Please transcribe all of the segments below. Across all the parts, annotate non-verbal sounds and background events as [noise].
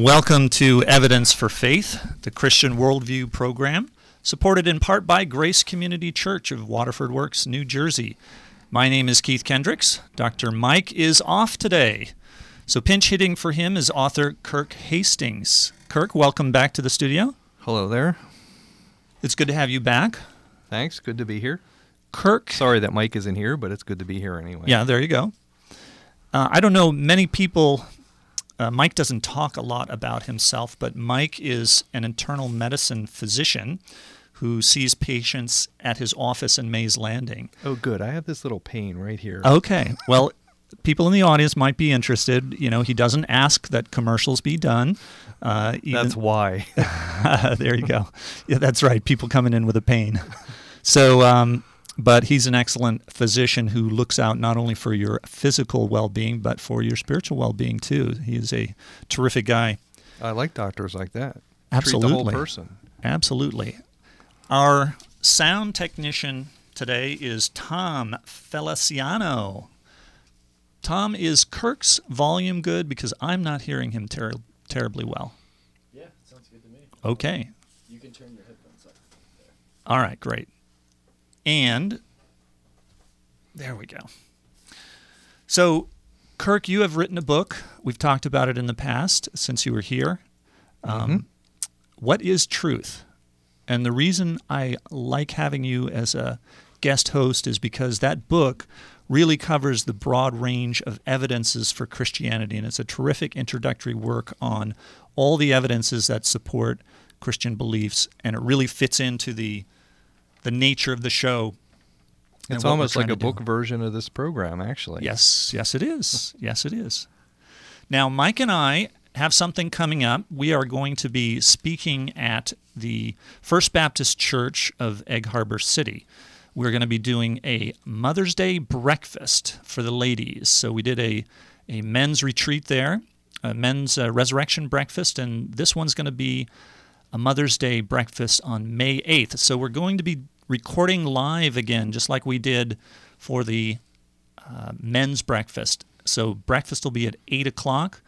Welcome to Evidence for Faith, the Christian Worldview program, supported in part by Grace Community Church of Waterford Works, New Jersey. My name is Keith Kendricks. Dr. Mike is off today. So, pinch hitting for him is author Kirk Hastings. Kirk, welcome back to the studio. Hello there. It's good to have you back. Thanks. Good to be here. Kirk. Sorry that Mike isn't here, but it's good to be here anyway. Yeah, there you go. Uh, I don't know many people. Uh, Mike doesn't talk a lot about himself, but Mike is an internal medicine physician who sees patients at his office in Mays Landing. Oh, good. I have this little pain right here. Okay. Well, people in the audience might be interested. You know, he doesn't ask that commercials be done. Uh, even, that's why. [laughs] there you go. Yeah, that's right. People coming in with a pain. So, um, but he's an excellent physician who looks out not only for your physical well-being but for your spiritual well-being too. He is a terrific guy. I like doctors like that. Absolutely. Treat the whole person. Absolutely. Our sound technician today is Tom Feliciano. Tom, is Kirk's volume good? Because I'm not hearing him ter- terribly well. Yeah, sounds good to me. Okay. You can turn your headphones up. There. All right, great. And there we go. So, Kirk, you have written a book. We've talked about it in the past since you were here. Um, mm-hmm. what is truth? And the reason I like having you as a guest host is because that book really covers the broad range of evidences for Christianity. And it's a terrific introductory work on all the evidences that support Christian beliefs. And it really fits into the, the nature of the show. It's almost like a book do. version of this program, actually. Yes, yes, it is. yes, it is. Now, Mike and I have something coming up. We are going to be speaking at the First Baptist Church of Egg Harbor City we're going to be doing a Mother's Day breakfast for the ladies. So we did a, a men's retreat there, a men's uh, resurrection breakfast, and this one's going to be a Mother's Day breakfast on May 8th. So we're going to be recording live again, just like we did for the uh, men's breakfast. So breakfast will be at 8 o'clock.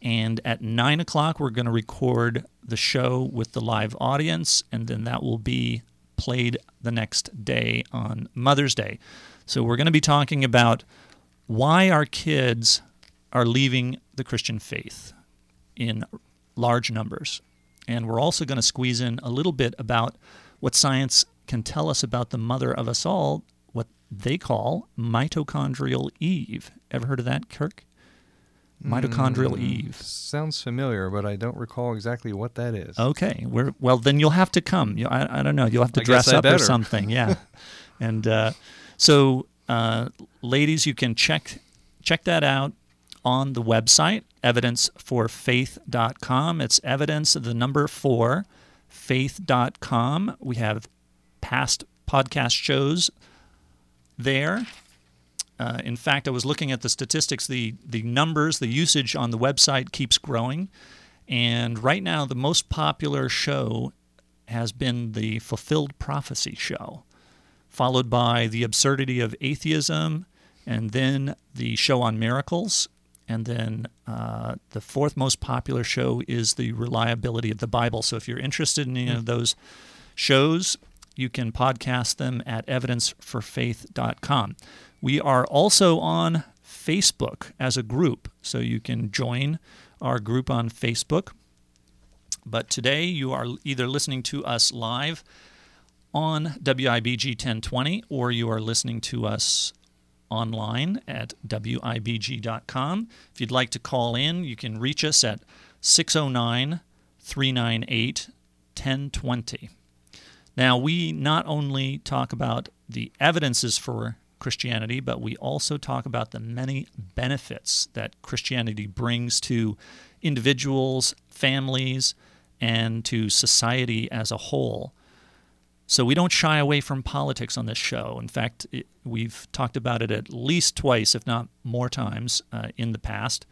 And at 9 o'clock, we're going to record the show with the live audience, and then that will be played the next day on Mother's Day. So we're going to be talking about why our kids are leaving the Christian faith in large numbers. And we're also going to squeeze in a little bit about what science can tell us about the mother of us all, what they call mitochondrial Eve. Ever heard of that, Kirk? Mitochondrial mm, Eve. Sounds familiar, but I don't recall exactly what that is. Okay, We're, well then you'll have to come. You, I, I don't know. You'll have to I dress up better. or something. Yeah, [laughs] and uh, so uh, ladies, you can check check that out on the website evidenceforfaith.com. It's evidence the number four faith.com. We have past podcast shows there uh, in fact, I was looking at the statistics. The the numbers, the usage on the website keeps growing, and right now the most popular show has been the Fulfilled Prophecy show, followed by the Absurdity of Atheism, and then the show on miracles, and then uh, the fourth most popular show is the Reliability of the Bible. So if you're interested in any of hmm. those shows, you can podcast them at evidenceforfaith.com. We are also on Facebook as a group, so you can join our group on Facebook. But today you are either listening to us live on WIBG 1020 or you are listening to us online at WIBG.com. If you'd like to call in, you can reach us at 609 398 1020. Now, we not only talk about the evidences for Christianity, but we also talk about the many benefits that Christianity brings to individuals, families, and to society as a whole. So we don't shy away from politics on this show. In fact, it, we've talked about it at least twice, if not more times, uh, in the past.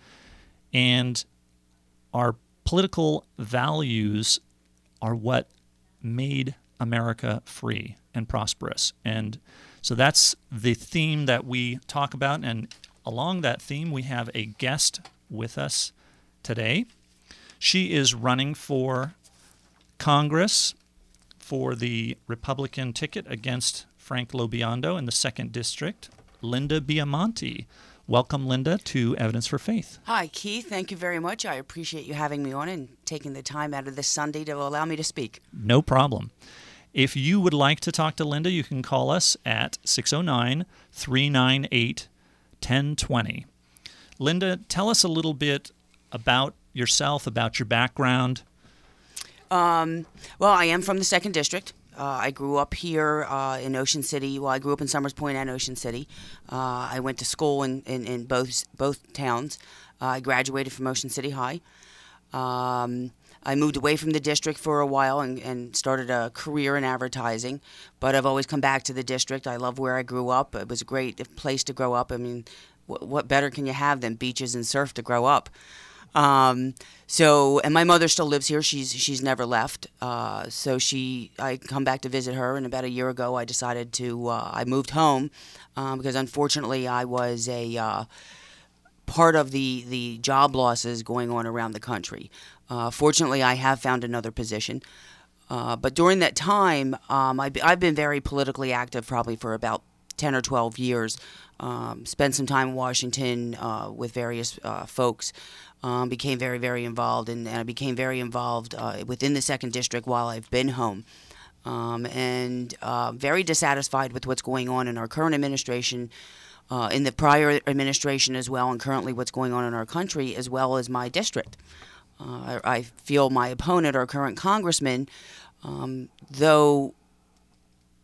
And our political values are what made America free and prosperous. And so that's the theme that we talk about. And along that theme, we have a guest with us today. She is running for Congress for the Republican ticket against Frank LoBiondo in the second district. Linda Biamonte. Welcome, Linda, to Evidence for Faith. Hi, Keith. Thank you very much. I appreciate you having me on and taking the time out of this Sunday to allow me to speak. No problem. If you would like to talk to Linda, you can call us at 609 398 1020. Linda, tell us a little bit about yourself, about your background. Um, well, I am from the second district. Uh, I grew up here uh, in Ocean City. Well, I grew up in Somers Point and Ocean City. Uh, I went to school in, in, in both both towns. Uh, I graduated from Ocean City High. Um, I moved away from the district for a while and, and started a career in advertising, but I've always come back to the district. I love where I grew up. It was a great place to grow up. I mean, wh- what better can you have than beaches and surf to grow up? Um, so, and my mother still lives here. She's she's never left. Uh, so she, I come back to visit her, and about a year ago, I decided to. Uh, I moved home um, because unfortunately, I was a uh, part of the the job losses going on around the country. Uh, fortunately, I have found another position. Uh, but during that time, um, I, I've been very politically active, probably for about 10 or 12 years. Um, spent some time in Washington uh, with various uh, folks. Um, became very, very involved, and, and I became very involved uh, within the second district while I've been home. Um, and uh, very dissatisfied with what's going on in our current administration, uh, in the prior administration as well, and currently what's going on in our country, as well as my district. Uh, I, I, feel my opponent, our current congressman, um, though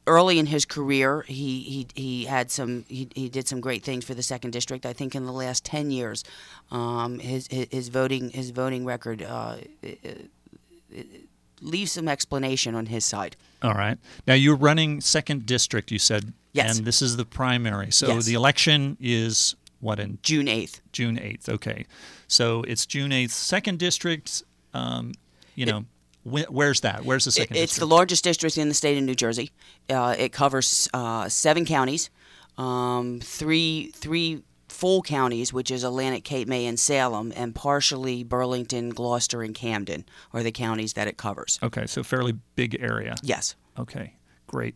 early in his career, he, he, he had some he, he did some great things for the second district. I think in the last ten years, um, his, his, his voting his voting record uh, it leaves some explanation on his side. All right. Now you're running second district. You said yes, and this is the primary. So yes. the election is what in June eighth. June eighth. Okay. So it's June eighth. Second district. Um, you know. It, Where's that? Where's the second? It's district? the largest district in the state of New Jersey. Uh, it covers uh, seven counties, um, three three full counties, which is Atlantic, Cape May, and Salem, and partially Burlington, Gloucester, and Camden are the counties that it covers. Okay, so fairly big area. Yes. Okay, great.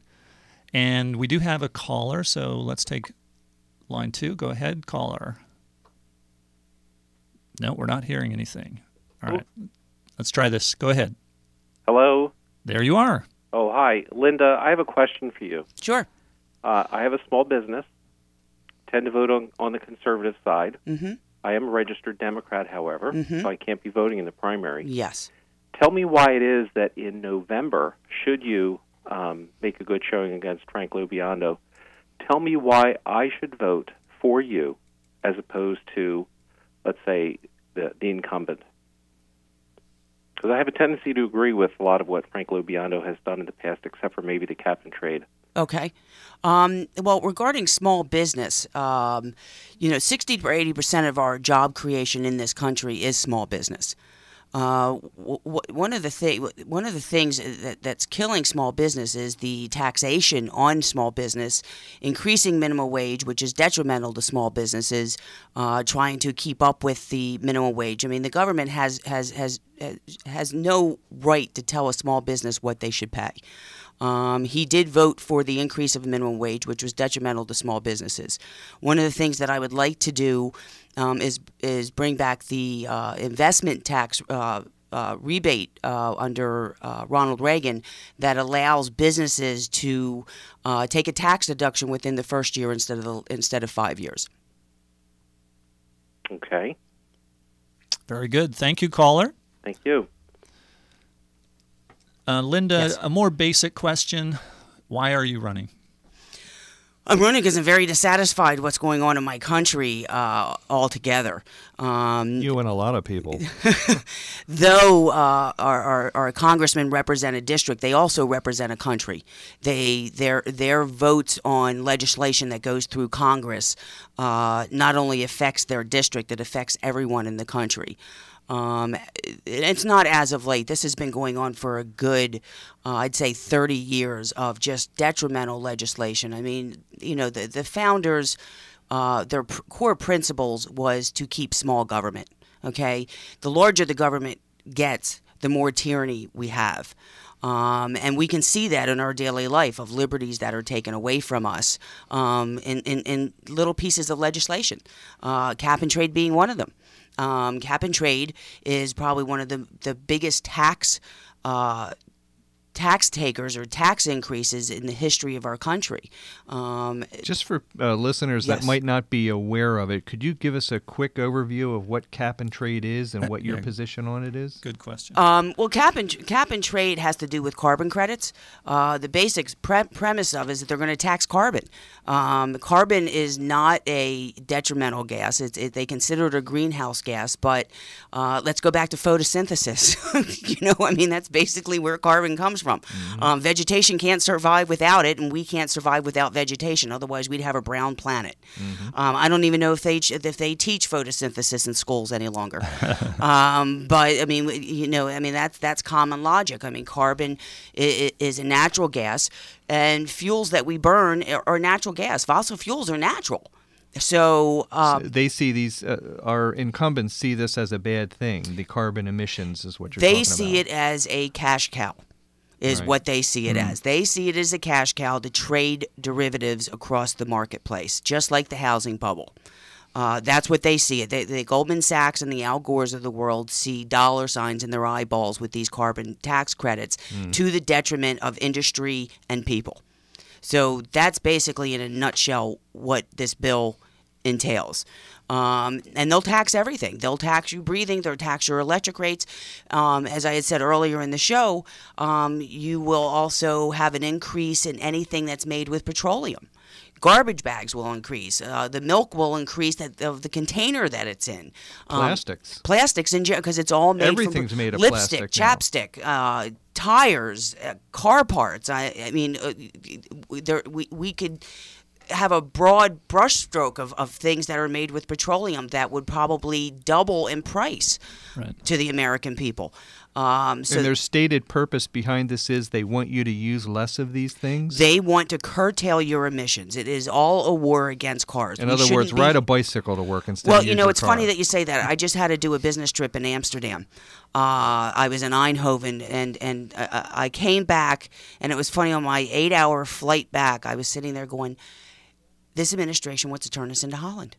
And we do have a caller, so let's take line two. Go ahead, caller. No, we're not hearing anything. All right, let's try this. Go ahead. Hello. There you are. Oh, hi, Linda. I have a question for you. Sure. Uh, I have a small business. Tend to vote on, on the conservative side. Mm-hmm. I am a registered Democrat, however, Mhm. so I can't be voting in the primary. Yes. Tell me why it is that in November, should you um, make a good showing against Frank LoBiondo, tell me why I should vote for you as opposed to, let's say, the, the incumbent. Because I have a tendency to agree with a lot of what Frank LoBiondo has done in the past, except for maybe the cap and trade. Okay. Um, well, regarding small business, um, you know, 60 to 80 percent of our job creation in this country is small business. Uh, w- w- one of the thi- one of the things that, that's killing small business is the taxation on small business, increasing minimum wage, which is detrimental to small businesses, uh, trying to keep up with the minimum wage. I mean, the government has has has has no right to tell a small business what they should pay. Um, he did vote for the increase of minimum wage, which was detrimental to small businesses. One of the things that I would like to do um, is is bring back the uh, investment tax. Uh, uh, rebate uh, under uh, Ronald Reagan that allows businesses to uh, take a tax deduction within the first year instead of the, instead of five years. Okay. Very good. Thank you, caller. Thank you. Uh, Linda, Yes. a more basic question. Why are you running? I'm running because I'm very dissatisfied with what's going on in my country uh, altogether. Um, You and a lot of people. [laughs] though uh, our, our, our congressmen represent a district, they also represent a country. They their their votes on legislation that goes through Congress uh, not only affects their district, it affects everyone in the country. Um, it's not as of late. This has been going on for a good, uh, I'd say, 30 years of just detrimental legislation. I mean, you know, the, the founders, uh, their pr- core principles was to keep small government. Okay, the larger the government gets, the more tyranny we have. Um, and we can see that in our daily life of liberties that are taken away from us um, in, in, in, little pieces of legislation, uh, cap and trade being one of them. Um, cap and trade is probably one of the, the biggest tax uh, tax takers or tax increases in the history of our country. Um, Just for uh, listeners yes. that might not be aware of it, could you give us a quick overview of what cap and trade is and what your yeah. position on it is? Good question. Um, well, cap and cap and trade has to do with carbon credits. Uh, the basic pre- premise of it is that they're going to tax carbon. Um, carbon is not a detrimental gas. It's, it, they consider it a greenhouse gas, but uh, let's go back to photosynthesis. [laughs] you know, I mean, that's basically where carbon comes from. Mm-hmm. Um, vegetation can't survive without it, and we can't survive without vegetation. Otherwise, we'd have a brown planet. Mm-hmm. Um, I don't even know if they if they teach photosynthesis in schools any longer. [laughs] Um, but I mean, you know, I mean that's that's common logic. I mean, carbon is, is a natural gas and fuels that we burn are natural gas. Fossil fuels are natural. So, um, so, they see these uh, our incumbents see this as a bad thing. The carbon emissions is what you're. They see it as a cash cow is right. what they see it mm. as. They see it as a cash cow to trade derivatives across the marketplace, just like the housing bubble. Uh, that's what they see it. They, the Goldman Sachs and the Al Gores of the world see dollar signs in their eyeballs with these carbon tax credits mm. to the detriment of industry and people. So that's basically, in a nutshell, what this bill entails. Um, and they'll tax everything. They'll tax you breathing. They'll tax your electric rates. Um, as I had said earlier in the show, um, you will also have an increase in anything that's made with petroleum. Garbage bags will increase. Uh, the milk will increase that of the container that it's in. Um, plastics. Plastics in because it's all made. Everything's from made of lipstick, plastic chapstick, uh, tires, uh, car parts. I, I mean, uh, there we we could have a broad brushstroke of, of things that are made with petroleum that would probably double in price right. to the American people. Um, so and their stated purpose behind this is they want you to use less of these things. They want to curtail your emissions. It is all a war against cars. In we other words, be... ride a bicycle to work instead. Well, you know, it's car. funny that you say that. I just had to do a business trip in Amsterdam. Uh, I was in Eindhoven, and and uh, I came back, and it was funny on my eight-hour flight back. I was sitting there going this administration wants to turn us into Holland.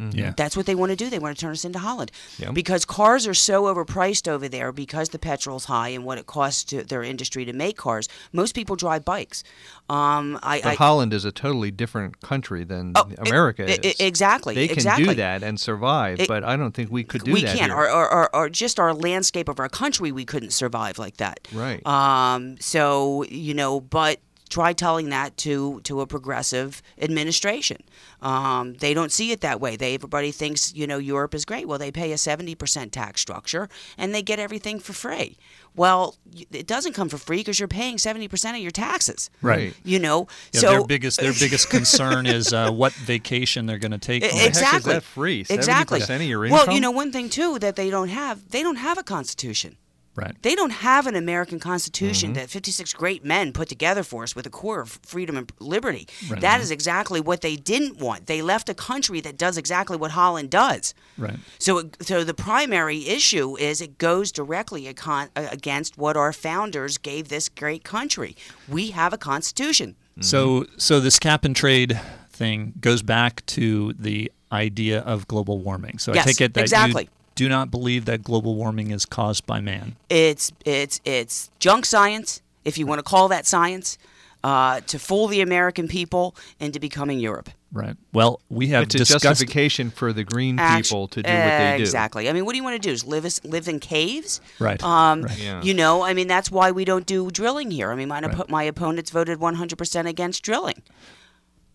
Mm-hmm. Yeah. That's what they want to do. They want to turn us into Holland. Yeah. Because cars are so overpriced over there because the petrol's high and what it costs to their industry to make cars. Most people drive bikes. Um, I, but I, Holland is a totally different country than oh, America it, is. exactly. They can exactly. do that and survive, it, but I don't think we could do we that. We can't. Or, or, or, just our landscape of our country, we couldn't survive like that. Right. Um, so, you know, but try telling that to to a progressive administration. Um, they don't see it that way. They everybody thinks you know Europe is great. Well, they pay a seventy percent tax structure and they get everything for free. Well, it doesn't come for free because you're paying seventy percent of your taxes. Right. You know. Yeah, so their biggest their biggest concern is uh, [laughs] what vacation they're going to take. Exactly. free? Exactly. Of your income? Well, you know one thing too that they don't have. They don't have a constitution. Right. They don't have an American Constitution mm-hmm. that 56 great men put together for us with a core of freedom and liberty. Right. That is exactly what they didn't want. They left a country that does exactly what Holland does. Right. So, so the primary issue is it goes directly against what our founders gave this great country. We have a constitution. Mm-hmm. So, so this cap and trade thing goes back to the idea of global warming. So yes, I take it that exactly. you do not believe that global warming is caused by man. It's it's it's junk science, if you want to call that science, uh, to fool the American people into becoming Europe. Right. Well, we have it's a discussed justification for the green people to do what they do. Exactly. I mean, what do you want to do? Is live live in caves? Right. Um, right. Yeah. You know, I mean, that's why we don't do drilling here. I mean, my, right. my opponents voted 100% against drilling.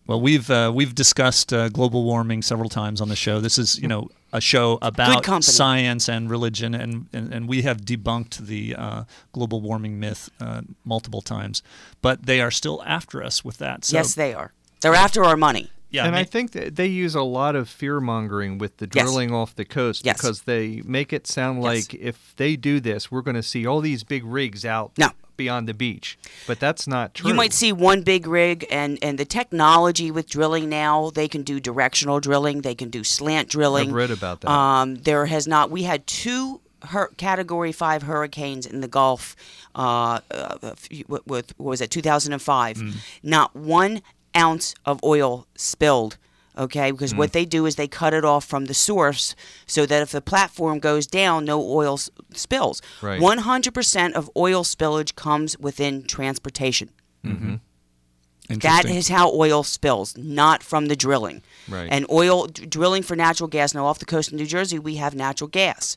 Well, we've uh, we've discussed uh, global warming several times on the show. This is, you know, a show about science and religion, and, and, and we have debunked the uh, global warming myth uh, multiple times. But they are still after us with that. So, yes, they are. They're after our money. Yeah, and I, mean, I think that they use a lot of fear mongering with the drilling yes. off the coast yes. because they make it sound like yes. if they do this, we're going to see all these big rigs out no beyond the beach. But that's not true. You might see one big rig, and, and the technology with drilling now, they can do directional drilling, they can do slant drilling. I've read about that. Um, there has not, we had two hur- Category Five hurricanes in the Gulf, uh, uh, with, what was it 2005? Not one ounce of oil spilled. Okay, because mm. what they do is they cut it off from the source so that if the platform goes down, no oil s- spills. Right. 100% of oil spillage comes within transportation. Mm-hmm. That Interesting. is how oil spills, not from the drilling. Right. And oil d- drilling for natural gas. Now, off the coast of New Jersey, we have natural gas.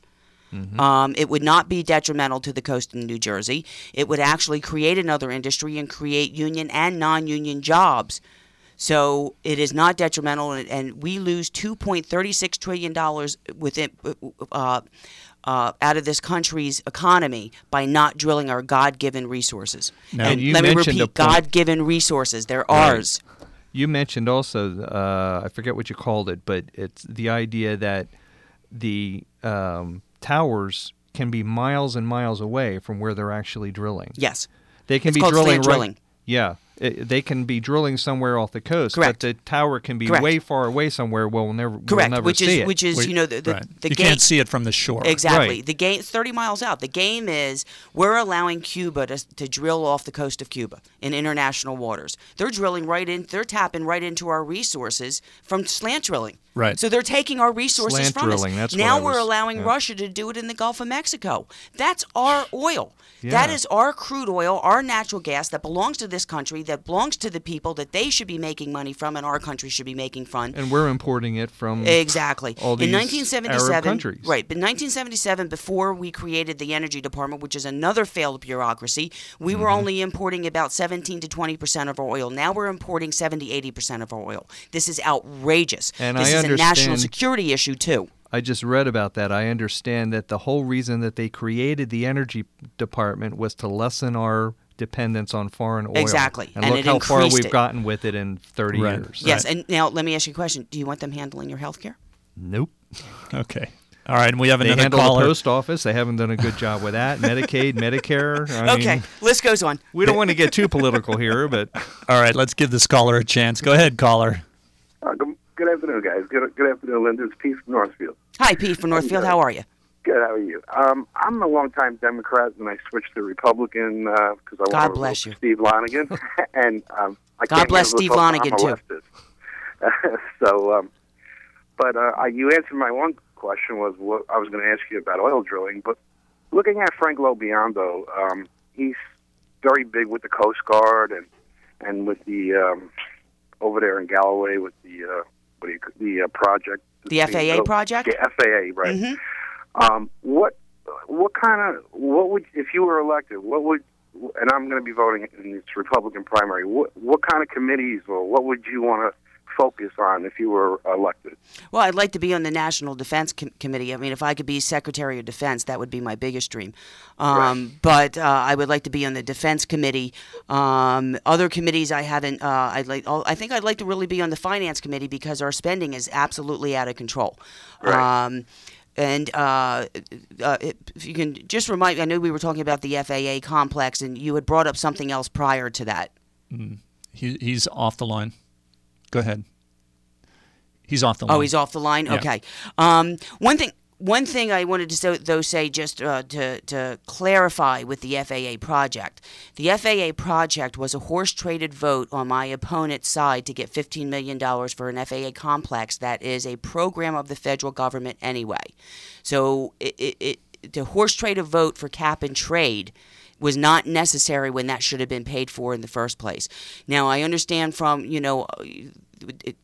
Mm-hmm. Um, it would not be detrimental to the coast of New Jersey. It would actually create another industry and create union and non-union jobs. So it is not detrimental, and, and we lose 2.36 trillion dollars within uh, uh, out of this country's economy by not drilling our God-given resources. Now, and let me repeat: God-given resources. They're ours. You mentioned also, uh, I forget what you called it, but it's the idea that the um, towers can be miles and miles away from where they're actually drilling. Yes. They can It's be drilling right. drilling. Yeah, it, they can be drilling somewhere off the coast, Correct. but the tower can be Correct. way far away somewhere. We'll never, we'll Correct. never which see is it. which is Wait, you know the the, right. the you game can't see it from the shore. Exactly. Right. The game it's 30 miles out. The game is we're allowing Cuba to, to drill off the coast of Cuba in international waters. They're drilling right in, they're tapping right into our resources from slant drilling. Right. So they're taking our resources Slant from drilling, us. that's now we're was- allowing yeah. Russia to do it in the Gulf of Mexico. That's our oil. That Yeah. is our crude oil, our natural gas that belongs to this country, that belongs to the people that they should be making money from and our country should be making fun. and we're importing it from Exactly. all these in 1977, Arab countries. right? But 1977, before we created the Energy Department, which is another failed bureaucracy, we Mm-hmm. were only importing about 17 to 20 percent of our oil. Now we're importing 70, 80 percent of our oil. This is outrageous. And this I is a national security issue too. I just read about that. I understand that the whole reason that they created the energy department was to lessen our dependence on foreign oil. Exactly. And, And look it how far we've it. gotten with it in 30 Right. years. Yes. Right. And now let me ask you a question: Do you want them handling your health care? Nope. Okay. All right, and we have They another handle caller. the post office. They haven't done a good job with that. Medicaid, Medicare. I okay. mean, list goes on. we don't want to get too political here, but All right, let's give this caller a chance. Go ahead, caller. Uh, good, afternoon, guys. Good, good afternoon, Linda. It's Pete from Northfield. Hi, Pete from Northfield. How are you? Good. How are you? Um, I'm a longtime Democrat, and I switched to Republican because I God bless vote you. Steve Lonegan. [laughs] [laughs] and um, I God bless Steve Lonegan, too. [laughs] so, um, but uh, you answered my one question was what I was going to ask you about oil drilling. But looking at Frank LoBiondo, um, he's very big with the Coast Guard and and with the um, over there in Galloway with the uh, what do you, the uh, project. The FAA project? The FAA, right. Mhm. Um, what what kind of what would if you were elected? What would and I'm going to be voting in this Republican primary. What what kind of committees or what would you want to focus on if you were elected? Well, I'd like to be on the National Defense Com- Committee. I mean, if I could be Secretary of Defense, that would be my biggest dream. Um, But uh, I would like to be on the Defense Committee. Um, other committees, I haven't. Uh, I'd like. oh, I think I'd like to really be on the Finance Committee because our spending is absolutely out of control. Right. Um, and uh, uh, if you can just remind me, I know we were talking about the FAA complex, and you had brought up something else prior to that. He, he's off the line. Go ahead. He's off the line. Oh, he's off the line. Yeah. Okay. Um, one thing. One thing I wanted to so, though say just uh, to to clarify with the FAA project, the FAA project was a horse-traded vote on my opponent's side to get 15 million dollars for an FAA complex that is a program of the federal government anyway. So it, it, it the horse-traded vote for cap and trade was not necessary when that should have been paid for in the first place. Now I understand from you know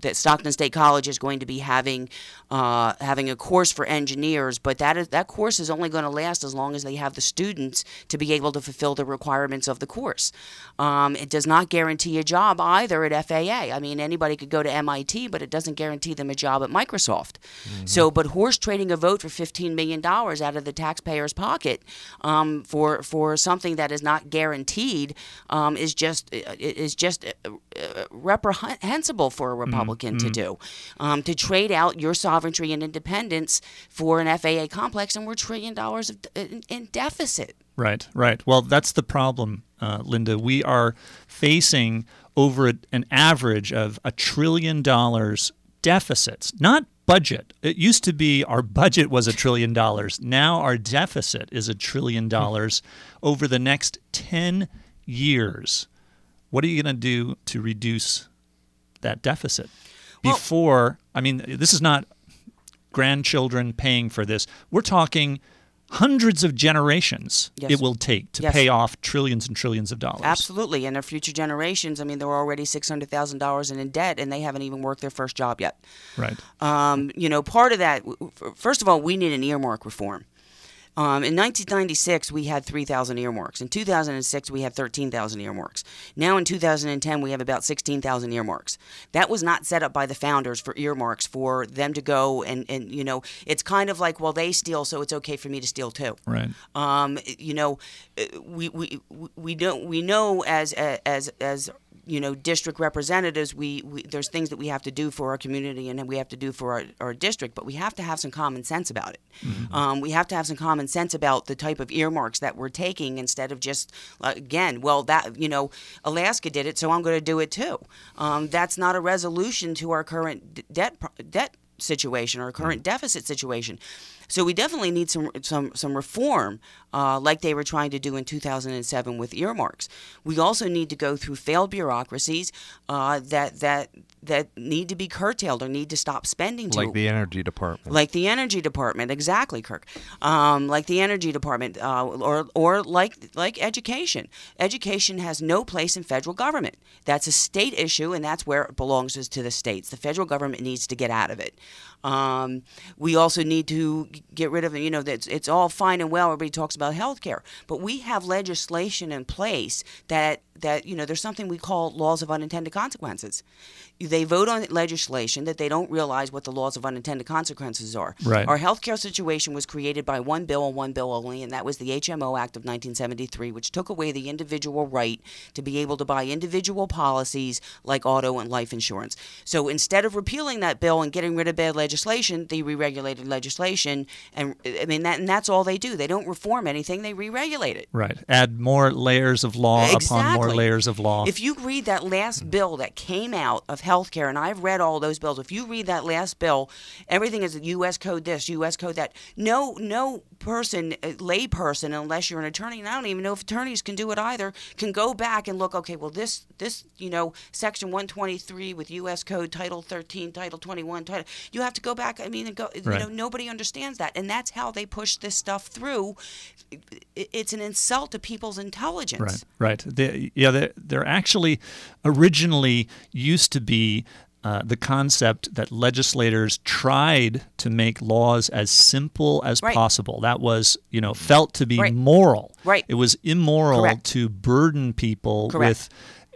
that Stockton State College is going to be having uh, having a course for engineers, but that is that course is only going to last as long as they have the students to be able to fulfill the requirements of the course. Um, it does not guarantee a job either at FAA. I mean, anybody could go to MIT, but it doesn't guarantee them a job at Microsoft. So, but horse trading a vote for fifteen million dollars out of the taxpayer's pocket um, for for something that is not guaranteed um, is just is just uh, uh, reprehensible for a Republican to do. Um, to trade out your sovereignty and independence for an FAA complex, and we're trillion dollars of, in, in deficit. Right, right. Well, that's the problem, uh, Linda. We are facing over an average of a trillion dollars deficits, not budget. It used to be our budget was a trillion dollars. Now our deficit is a trillion dollars over the next 10 years. What are you going to do to reduce that deficit? Well- Before, I mean, this is not grandchildren paying for this. We're talking hundreds of generations Yes. it will take to Yes. pay off trillions and trillions of dollars. Absolutely, and their future generations. I mean, they're already six hundred thousand dollars in debt, and they haven't even worked their first job yet. Right. Um, you know, part of that. First of all, we need an earmark reform. Um, in 1996, we had 3,000 earmarks. In 2006, we had 13,000 earmarks. Now, in 2010, we have about 16,000 earmarks. That was not set up by the founders for earmarks for them to go and, and you know, it's kind of like, well, they steal, so it's okay for me to steal too. Right. Um, you know, uh, we we we don't we know as as as you know district representatives we, we there's things that we have to do for our community and we have to do for our, our district but we have to have some common sense about it. Um, we have to have some common sense about the type of earmarks that we're taking instead of just again well that you know alaska did it so i'm going to do it too. Um, that's not a resolution to our current d- debt debt situation or our current deficit situation so we definitely need some some some reform, uh, like they were trying to do in 2007 with earmarks. We also need to go through failed bureaucracies uh, that that that need to be curtailed or need to stop spending. To like the energy department. like the energy department, exactly, Kirk. Um, like the energy department, uh, or or like like education. Education has no place in federal government. That's a state issue, and that's where it belongs is to the states. The federal government needs to get out of it. Um, we also need to get rid of. You know, it's, it's all fine and well. Everybody talks about health care, but we have legislation in place that that you know there's something we call laws of unintended consequences. They vote on legislation that they don't realize what the laws of unintended consequences are. Right. Our healthcare situation was created by one bill and one bill only, and that was the HMO Act of 1973, which took away the individual right to be able to buy individual policies like auto and life insurance. So instead of repealing that bill and getting rid of bad legislation, they re-regulated legislation, and I mean that, and that's all they do. They don't reform anything; they re-regulate it. Right. Add more layers of law upon more Exactly. layers of law. If you read that last bill that came out of healthcare, and I've read all those bills, if you read that last bill, everything is U.S. code this, U.S. code that. No, no person, uh, lay person, unless you're an attorney, and I don't even know if attorneys can do it either, can go back and look. Okay, well this, this, you know, section 123 with U.S. code, Title 13, Title 21, Title. You have to go back. I mean, and go. Right. You know, nobody understands that, and that's how they push this stuff through. It's an insult to people's intelligence. Right, right. They, yeah, they're, they're actually originally used to be uh, the concept that legislators tried to make laws as simple as Right. possible. That was, you know, felt to be Right. moral. Right. It was immoral Correct. to burden people Correct. with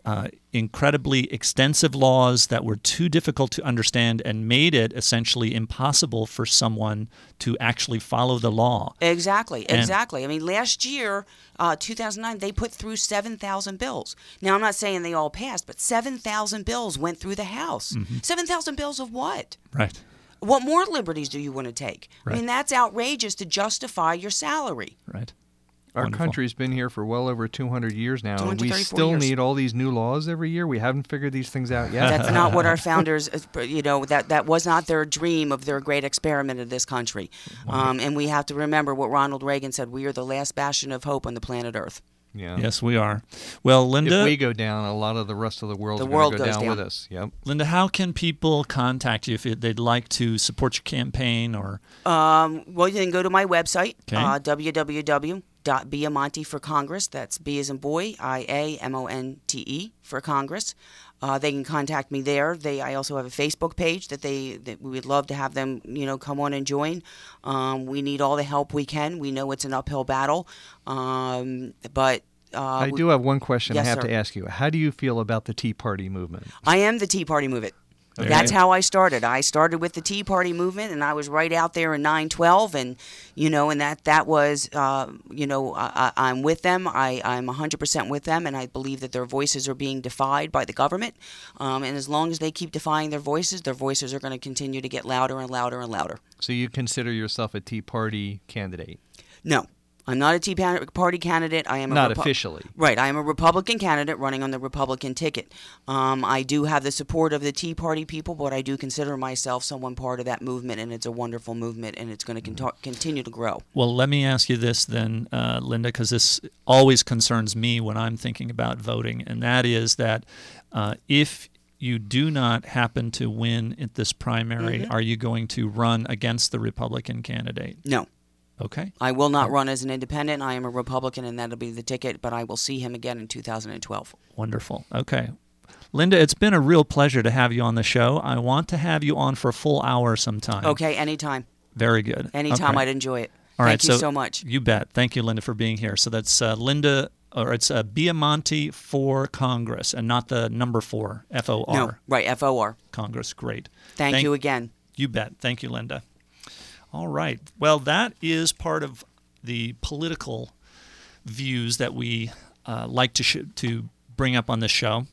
uh, incredibly extensive laws that were too difficult to understand and made it essentially impossible for someone to actually follow the law. Exactly, And- exactly. I mean, last year, uh, 2009, they put through 7,000 bills. Now, I'm not saying they all passed, but 7,000 bills went through the House. Mm-hmm. 7,000 bills of what? Right. What more liberties do you want to take? Right. I mean, that's outrageous to justify your salary. Right. Our Wonderful. country's been here for well over 200 years now, and we still years. need all these new laws every year. We haven't figured these things out yet. That's not what our [laughs] founders, uh, you know, that, that was not their dream of their great experiment of this country. Um, and we have to remember what Ronald Reagan said we are the last bastion of hope on the planet Earth. yeah. Yes, we are. Well, Linda, If we go down, a lot of the rest of the world The is going world to go goes down, with us. Yep. Linda, how can people contact you if they'd like to support your campaign or Um, well, you can go to my website, Okay. uh, www.biamonte for Congress. That's B as in boy, I A M O N T E for Congress. Uh, they can contact me there. They, I also have a Facebook page that they that we would love to have them, you know, come on and join. Um, we need all the help we can. We know it's an uphill battle, um, but uh, I do have one question Yes, I have sir. to ask you. How do you feel about the Tea Party movement? I am the Tea Party movement. There That's how I started. I started with the Tea Party movement, and I was right out there in 912, and you know, and that that was, uh, you know, I, I'm with them. I I'm 100% with them, and I believe that their voices are being defied by the government. Um, and as long as they keep defying their voices, their voices are going to continue to get louder and louder and louder. So you consider yourself a Tea Party candidate? No, I'm not a Tea Party candidate. I am a Not Repu- officially. Right. I am a Republican candidate running on the Republican ticket. Um, I do have the support of the Tea Party people, but I do consider myself someone part of that movement, and it's a wonderful movement, and it's going to cont- continue to grow. Well, let me ask you this then, uh, Linda, because this always concerns me when I'm thinking about voting, and that is that uh, if you do not happen to win at this primary, Mm-hmm. are you going to run against the Republican candidate? No. Okay. I will not run as an independent. I am a Republican, and that'll be the ticket, but I will see him again in 2012. Wonderful. Okay. Linda, it's been a real pleasure to have you on the show. I want to have you on for a full hour sometime. Okay, anytime. Very good. Anytime, Okay. I'd enjoy it. All Thank right, you so, much. You bet. Thank you, Linda, for being here. So that's uh, Linda, or it's uh, Biamonte for Congress, and not the number four, F O R, No, right, FOR. Congress. Great. Thank, you again. You bet. Thank you, Linda. All right. Well, that is part of the political views that we uh, like to sh- to bring up on this show.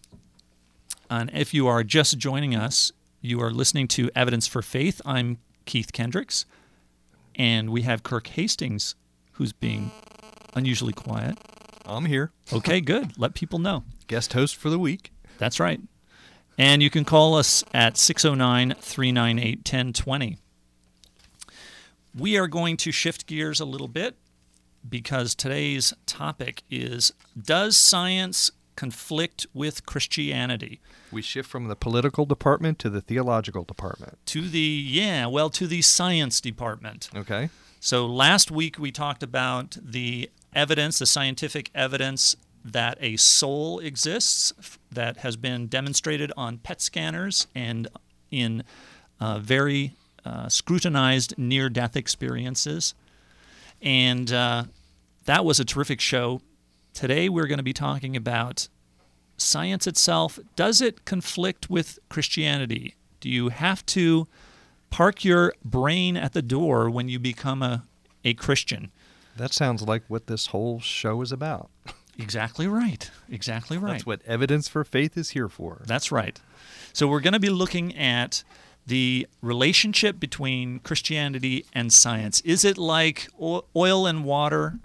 And if you are just joining us, you are listening to Evidence for Faith. I'm Keith Kendricks, and we have Kirk Hastings, who's being unusually quiet. I'm here. Okay, good. Let people know. Guest host for the week. That's right. And you can call us at 609 398 1020. We are going to shift gears a little bit because today's topic is Does science conflict with Christianity? We shift from the political department to the theological department. To the, yeah, well, to the science department. Okay. So last week we talked about the evidence, the scientific evidence that a soul exists that has been demonstrated on PET scanners and in uh, very uh, scrutinized near death experiences. And uh, that was a terrific show. Today we're going to be talking about science itself. Does it conflict with Christianity? Do you have to park your brain at the door when you become a, a Christian? That sounds like what this whole show is about. [laughs] Exactly right. Exactly right. That's what evidence for faith is here for. That's right. So we're going to be looking at the relationship between Christianity and science. Is it like oil and water?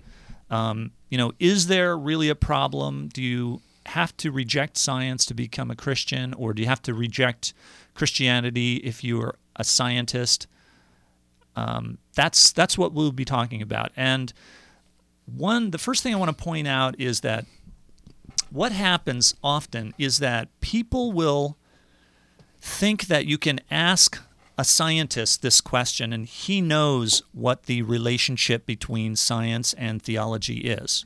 Um, you know, is there really a problem? Do you have to reject science to become a Christian, or do you have to reject Christianity if you're a scientist? Um, that's that's what we'll be talking about. And one, the first thing I want to point out is that what happens often is that people will think that you can ask a scientist this question and he knows what the relationship between science and theology is.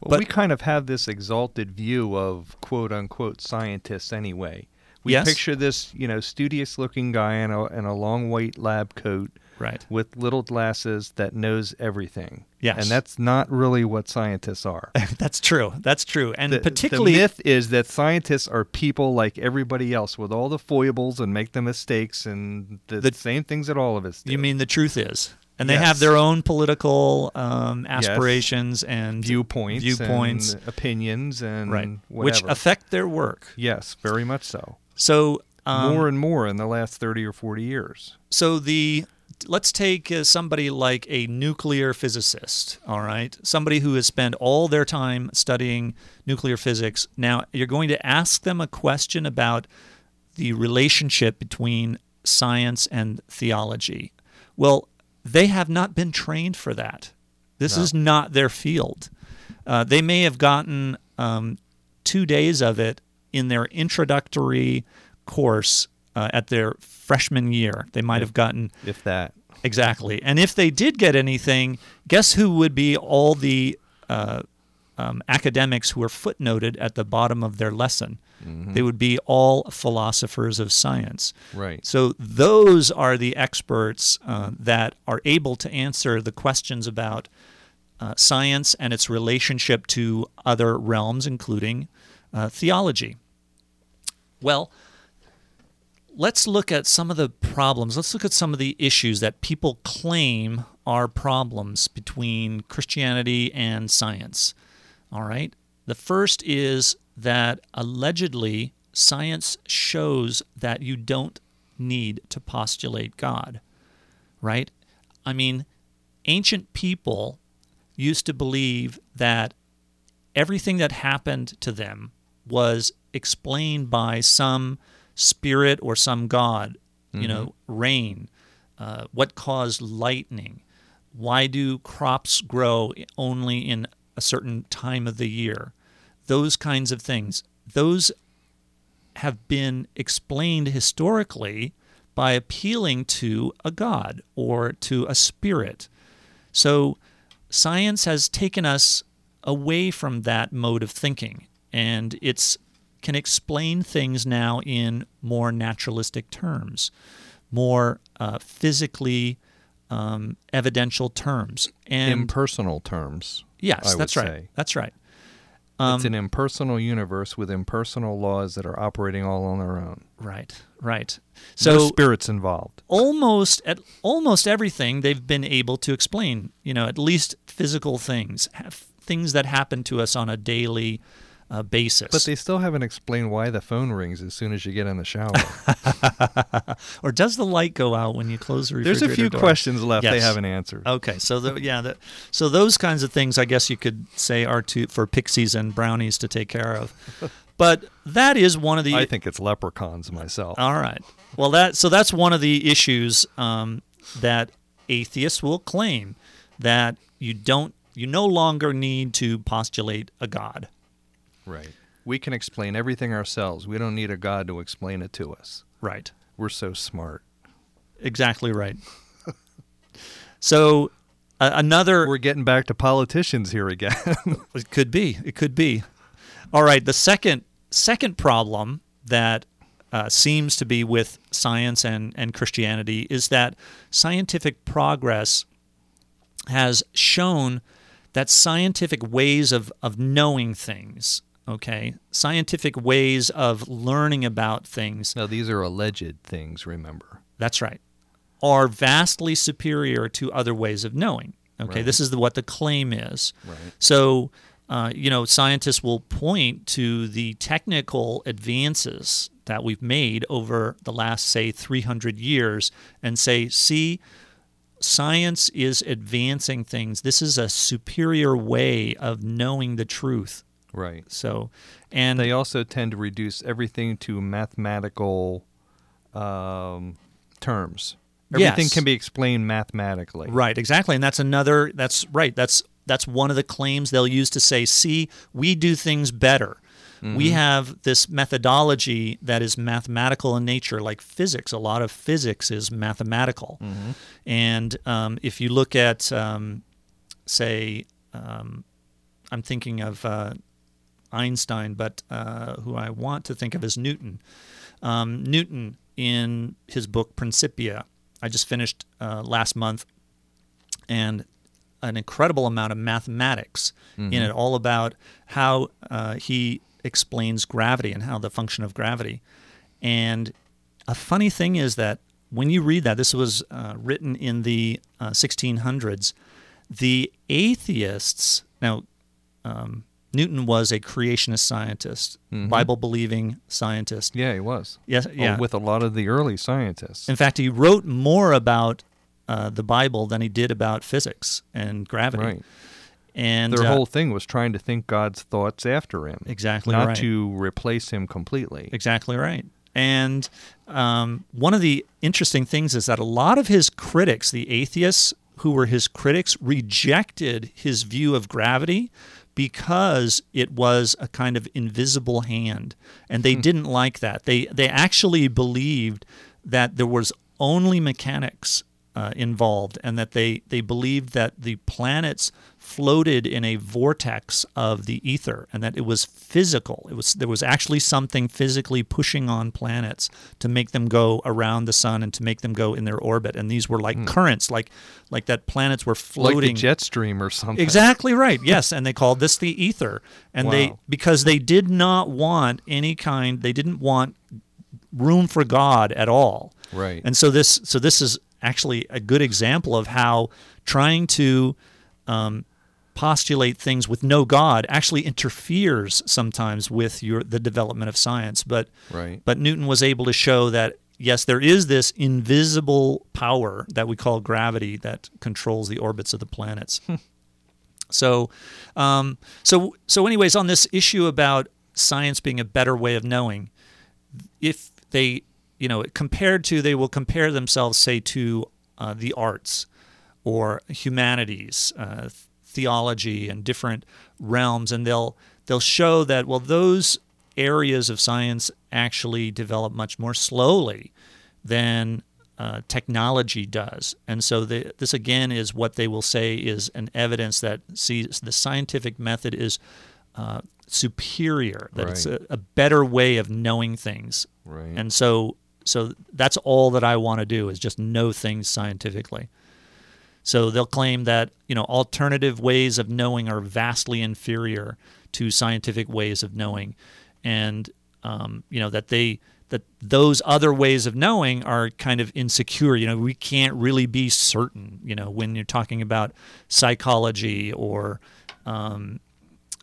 Well, But- we kind of have this exalted view of quote unquote scientists anyway. We Yes. picture this, you know, studious looking guy in a, in a long white lab coat Right. with little glasses that knows everything. Yes. And that's not really what scientists are. [laughs] That's true. That's true. And the, particularly the myth is that scientists are people like everybody else with all the foibles and make the mistakes and the, The- same things that all of us do. you mean the truth is. And they Yes. have their own political um, aspirations and viewpoints, viewpoints, and opinions, and right, which affect their work. yes, very much so. So um, more and more in the last thirty or forty years. So the let's take uh, somebody like a nuclear physicist, all right? Somebody who has spent all their time studying nuclear physics. Now, you're going to ask them a question about the relationship between science and theology. Well, they have not been trained for that. This No. is not their field. Uh, they may have gotten um, two days of it in their introductory course uh, at their freshman year. They might have gotten If that. exactly. And if they did get anything, guess who would be all the uh, um, academics who are footnoted at the bottom of their lesson? They would be all philosophers of science. Right. So those are the experts uh, that are able to answer the questions about uh, science and its relationship to other realms, including uh, theology. Well, let's look at some of the problems. Let's look at some of the issues that people claim are problems between Christianity and science. All right. The first is that allegedly science shows that you don't need to postulate God. Right? I mean, ancient people used to believe that everything that happened to them was explained by some spirit or some god. You know, rain, uh, what caused lightning, why do crops grow only in a certain time of the year, those kinds of things. Those have been explained historically by appealing to a god or to a spirit. So science has taken us away from that mode of thinking and it's can explain things now in more naturalistic terms, more uh, physically um, evidential terms. And Impersonal terms. yes, I would that's right. say. That's right. Um, it's an impersonal universe with impersonal laws that are operating all on their own. Right, right. no So spirits involved. almost at almost everything they've been able to explain. You know, at least physical things, things that happen to us on a daily uh, basis. But they still haven't explained why the phone rings as soon as you get in the shower. [laughs] or does the light go out when you close the refrigerator? There's a few door? questions left they haven't answered. Okay, so the, yeah, the, so those kinds of things, I guess you could say, are to for pixies and brownies to take care of. [laughs] But that is one of the. I think it's leprechauns myself. All right. Well, that so that's one of the issues um, that atheists will claim that you don't, you no longer need to postulate a god. Right. We can explain everything ourselves. We don't need a god to explain it to us. Right. We're so smart. Exactly right. [laughs] so uh, another We're getting back to politicians here again. [laughs] It could be. It could be. All right. The second second problem that uh, seems to be with science and, and Christianity is that scientific progress has shown that scientific ways of, of knowing things, okay, scientific ways of learning about things, now, these are alleged things, remember. that's right, are vastly superior to other ways of knowing. Okay, Right. this is the, what the claim is. Right. So, uh, you know, scientists will point to the technical advances that we've made over the last, say, 300 years and say, see, science is advancing things. This is a superior way of knowing the truth. Right. So, and They also tend to reduce everything to mathematical um, terms. Everything Yes. can be explained mathematically. Right, exactly. And that's another that's right. That's that's one of the claims they'll use to say, "See, we do things better." We have this methodology that is mathematical in nature, like physics. A lot of physics is mathematical. And um, if you look at, um, say, um, I'm thinking of uh, Einstein, but uh, who I want to think of as Newton. Um, Newton, in his book Principia, I just finished uh, last month, and an incredible amount of mathematics in it, all about how uh, he explains gravity and how the function of gravity. And a funny thing is that when you read that, this was uh, written in the uh, 1600s, the atheists, now, um, Newton was a creationist scientist, Bible believing scientist. Yeah, he was. Yes, Oh, yeah. with a lot of the early scientists. In fact, he wrote more about uh, the Bible than he did about physics and gravity. Right. And Their uh, whole thing was trying to think God's thoughts after him. Exactly Not right. to replace him completely. Exactly right. And um, one of the interesting things is that a lot of his critics, the atheists who were his critics, rejected his view of gravity because it was a kind of invisible hand, and they didn't like that. They they actually believed that there was only mechanics uh, involved, and that they they believed that the planets floated in a vortex of the ether, and that it was physical. It was there was actually something physically pushing on planets to make them go around the sun and to make them go in their orbit. And these were like currents, like like that planets were floating Like jet stream or something. Exactly right. Yes, and they called this the ether, and they because they did not want any kind. They didn't want room for God at all. Right. And so this so this is actually a good example of how trying to um, postulate things with no God actually interferes sometimes with your the development of science. But Right. but Newton was able to show that yes, there is this invisible power that we call gravity that controls the orbits of the planets. [laughs] So, um, so, so, anyways, on this issue about science being a better way of knowing, if they, you know, compared to, they will compare themselves, say, to uh, the arts or humanities, uh, theology, and different realms, and they'll they'll show that well, those areas of science actually develop much more slowly than uh, technology does. And so the, this again is what they will say is an evidence that sees the scientific method is uh, superior, that it's a, a better way of knowing things. Right. And so so that's all that I want to do is just know things scientifically. So they'll claim that you know alternative ways of knowing are vastly inferior to scientific ways of knowing, and um, you know that they that those other ways of knowing are kind of insecure. You know we can't really be certain. You know when you're talking about psychology or um,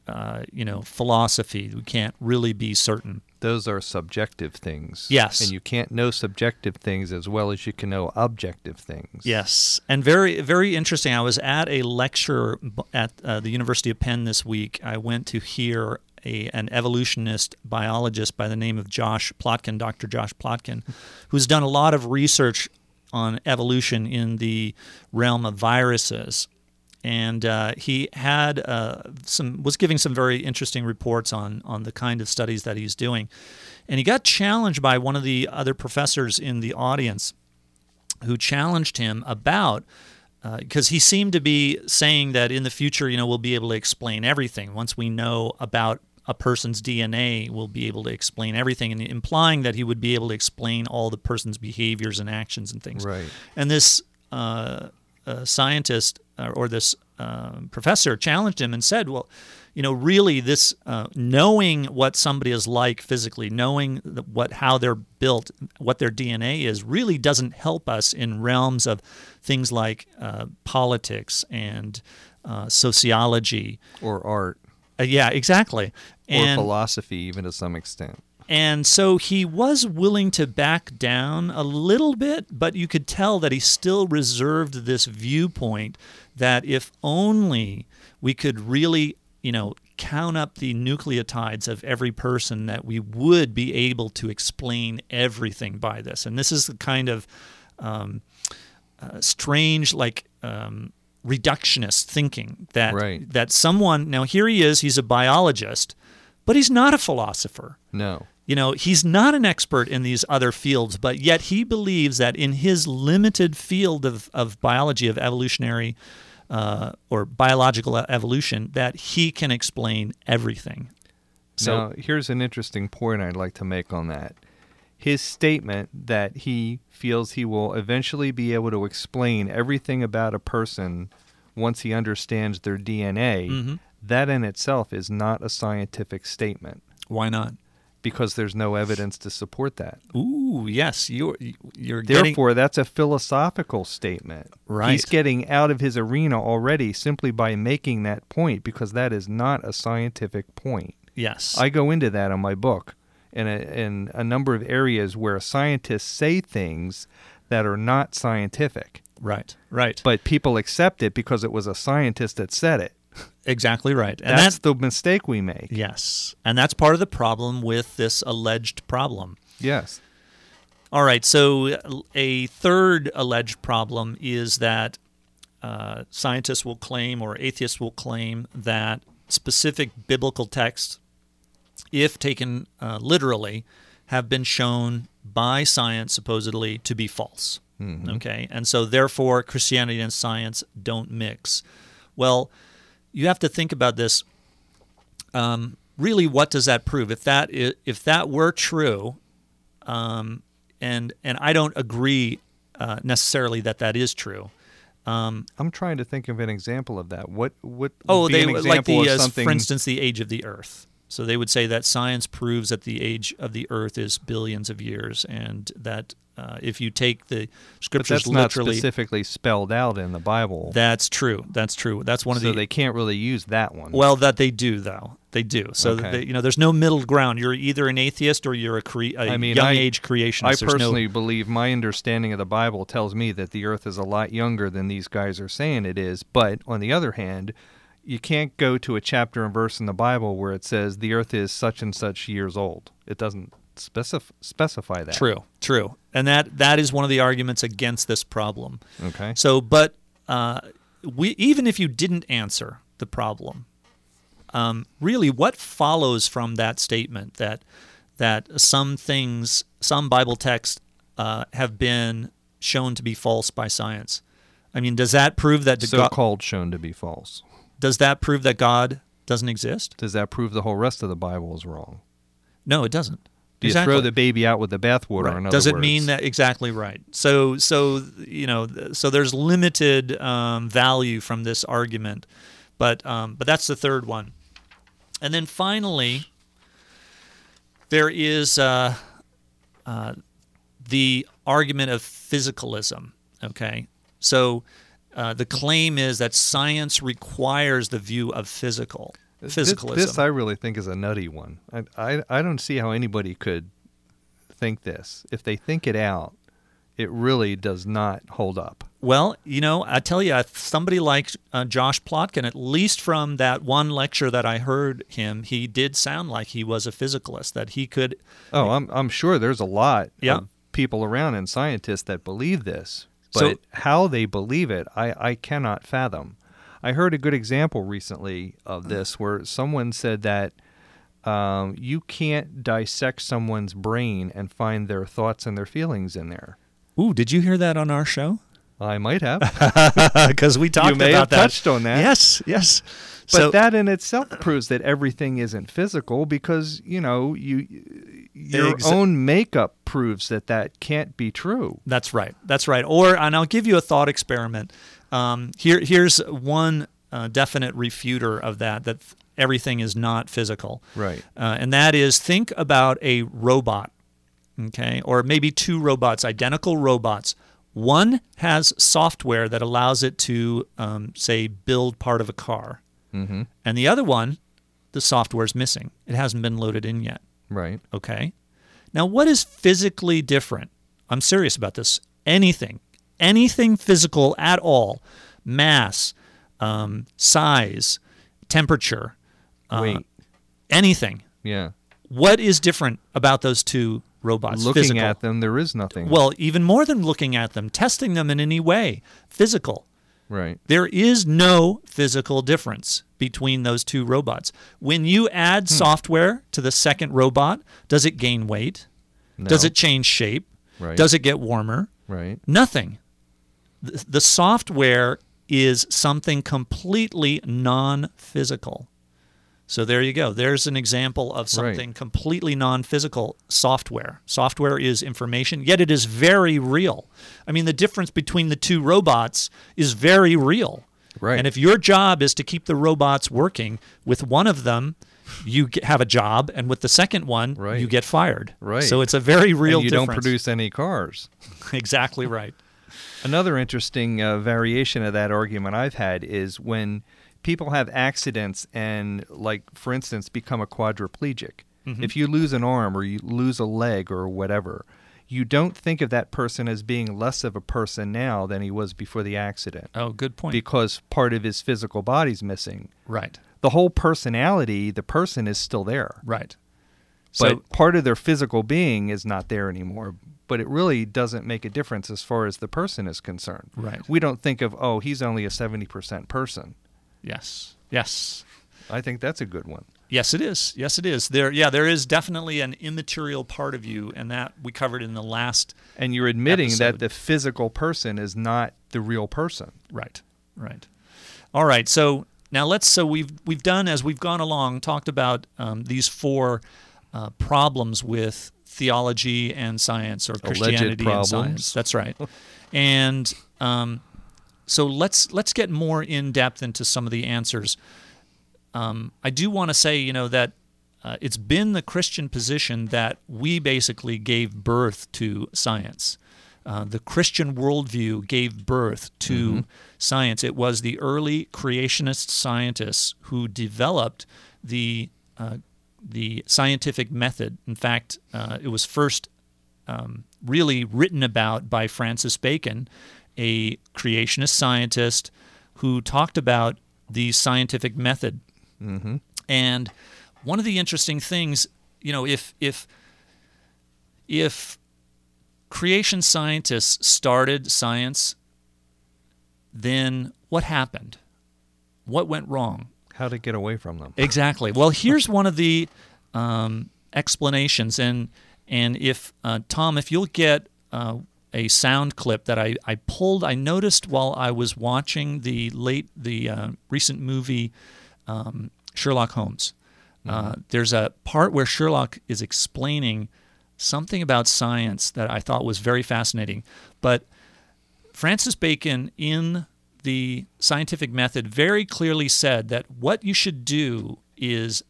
uh, you know philosophy, we can't really be certain. Those are subjective things. Yes. And you can't know subjective things as well as you can know objective things. Yes, and very very interesting. I was at a lecture at uh, the University of Penn this week. I went to hear a an evolutionist biologist by the name of Josh Plotkin, Dr. Josh Plotkin, [laughs] who's done a lot of research on evolution in the realm of viruses. And uh, he had uh, some was giving some very interesting reports on on the kind of studies that he's doing, and he got challenged by one of the other professors in the audience who challenged him about because he seemed to be saying that in the future, you know, we'll be able to explain everything once we know about a person's DNA. We'll be able to explain everything, and implying that he would be able to explain all the person's behaviors and actions and things. Right. And this uh, uh, scientist uh, or this uh, professor challenged him and said, "Well, you know, really, this uh, knowing what somebody is like physically, knowing the, what how they're built, what their DNA is, really doesn't help us in realms of things like uh, politics and uh, sociology. Or art. Yeah, exactly. Or And philosophy, even to some extent. And so he was willing to back down a little bit, but you could tell that he still reserved this viewpoint that if only we could really, you know, count up the nucleotides of every person, that we would be able to explain everything by this. And this is the kind of um, uh, strange, like, um, reductionist thinking that Right. that someone now here he is he's a biologist but he's not a philosopher No. You know, he's not an expert in these other fields, but yet he believes that in his limited field of, of biology, of evolutionary uh, or biological evolution, that he can explain everything. So, now, here's an interesting point I'd like to make on that. His statement that he feels he will eventually be able to explain everything about a person once he understands their DNA, Mhm. that in itself is not a scientific statement why not? Because there's no evidence to support that. Ooh, yes, you're you're getting Therefore, that's a philosophical statement. Right. He's getting out of his arena already simply by making that point because that is not a scientific point. yes, I go into that in my book in a, in a number of areas where scientists say things that are not scientific, right, right, but people accept it because it was a scientist that said it. Exactly right, and That's that's the mistake we make. yes, and that's part of the problem with this alleged problem. Yes. All right. So a third alleged problem is that uh, scientists will claim, or atheists will claim, that specific biblical texts, if taken uh, literally, have been shown by science supposedly to be false. Okay. And so therefore, Christianity and science don't mix. Well, you have to think about this. Um, really, what does that prove? If that if that were true, um, and and I don't agree uh, necessarily that that is true. Um, I'm trying to think of an example of that. What what oh, be they an like the uh, for instance the age of the Earth. So they would say that science proves that the age of the Earth is billions of years, and that uh, if you take the but scriptures that's not specifically spelled out in the Bible. that's true. That's true. That's one of so the they can't really use that one. Well, that they do though. They do. So Okay. they, you know, there's no middle ground. You're either an atheist or you're a, cre- a I mean, young I- age creationist. I There's no- personally believe my understanding of the Bible tells me that the earth is a lot younger than these guys are saying it is. But on the other hand, you can't go to a chapter and verse in the Bible where it says the earth is such and such years old. It doesn't specif- specify that. True, true, and that that is one of the arguments against this problem. Okay. So, but uh, we even if you didn't answer the problem, um, really, what follows from that statement that that some things, some Bible texts uh, have been shown to be false by science? I mean, does that prove that the So God, called shown to be false. does that prove that God doesn't exist? Does that prove the whole rest of the Bible is wrong? No, it doesn't. Do you throw the baby out with the bathwater? Right. In Does it words? mean that exactly right? So, so you know, so there's limited um, value from this argument, but um, but that's the third one, and then finally, there is uh, uh, the argument of physicalism. Okay, so uh, the claim is that science requires the view of physical physicalism. This, I really think is a nutty one. I, I I don't see how anybody could think this. If they think it out, it really does not hold up. Well, you know, I tell you, somebody like uh, Josh Plotkin, at least from that one lecture that I heard him, he did sound like he was a physicalist, that he could. Oh, I'm I'm sure there's a lot Yeah. of people around and scientists that believe this, but So- how they believe it, I, I cannot fathom. I heard a good example recently of this where someone said that um, you can't dissect someone's brain and find their thoughts and their feelings in there. Ooh, did you hear that on our show? I might have, [laughs] Because we talked about that. you may about have that. touched on that. Yes, yes. But so, that in itself proves that everything isn't physical because you know you your Exa- own makeup proves that that can't be true. That's right. That's right. Or, and I'll give you a thought experiment. Um, here, here's one uh, definite refuter of that. That everything is not physical. Right. Uh, and that is think about a robot, okay, or maybe two robots, identical robots. One has software that allows it to, um, say, build part of a car, Mm-hmm. and the other one, the software is missing. It hasn't been loaded in yet. Right. Okay. Now, what is physically different? I'm serious about this. Anything, anything physical at all, mass, um, size, temperature, uh, anything. Yeah. What is different about those two robots? Looking physical. at them, there is nothing. Well, even more than looking at them, testing them in any way, physical. right. There is no physical difference between those two robots. When you add Hmm. software to the second robot, does it gain weight? No. Does it change shape? Right. Does it get warmer? Right. Nothing. The, the software is something completely non physical. So there you go. There's an example of something completely non physical software. Software is information, yet it is very real. I mean, the difference between the two robots is very real. Right. And if your job is to keep the robots working, with one of them, you have a job, and with the second one, Right. you get fired. Right. So it's a very real and you don't produce any cars. [laughs] exactly right. Another interesting uh, variation of that argument I've had is when people have accidents and, like, for instance, become a quadriplegic. Mm-hmm. If you lose an arm or you lose a leg or whatever, you don't think of that person as being less of a person now than he was before the accident Oh, good point. because part of his physical body's missing. right. The whole personality, the person is still there. Right. but So part of their physical being is not there anymore. But it really doesn't make a difference as far as the person is concerned. Right. We don't think of, oh, he's only a 70% person. yes, yes, I think that's a good one. yes, it is. Yes, it is. There, yeah, there is definitely an immaterial part of you, and that we covered in the last. And you're admitting Episode. that the physical person is not the real person. Right. Right. All right. So now let's. So we've we've done as we've gone along talked about um, these four uh, problems with theology and science or Christianity and science. That's right. [laughs] and um, so let's let's get more in depth into some of the answers. Um, I do want to say, you know, that uh, it's been the Christian position that we basically gave birth to science. Uh, the Christian worldview gave birth to science. It was the early creationist scientists who developed the uh, the scientific method. In fact, uh, it was first um, really written about by Francis Bacon, a creationist scientist who talked about the scientific method. Mm-hmm. And one of the interesting things, you know, if if if creation scientists started science, then what happened? What went wrong? How to get away from them. [laughs] Exactly. Well, here's one of the um, explanations, and and if uh, Tom, if you'll get uh, a sound clip that I, I pulled, I noticed while I was watching the late the uh, recent movie um, Sherlock Holmes. Uh, there's a part where Sherlock is explaining something about science that I thought was very fascinating, but Francis Bacon in the scientific method very clearly said that what you should do is